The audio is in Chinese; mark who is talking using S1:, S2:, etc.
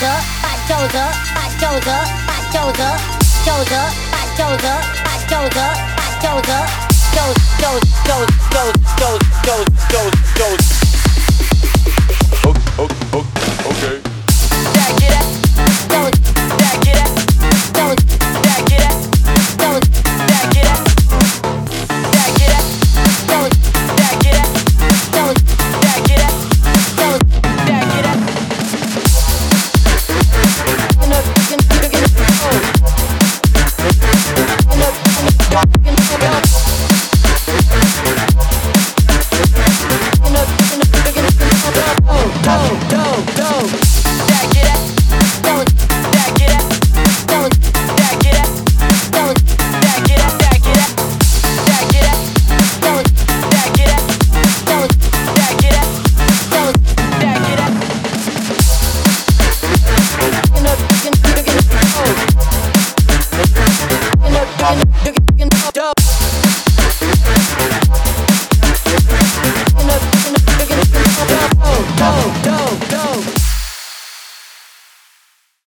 S1: 折，八九折，八九折，八九折，九折，八九折，八九折，八九折，九九九九九九九九。
S2: No.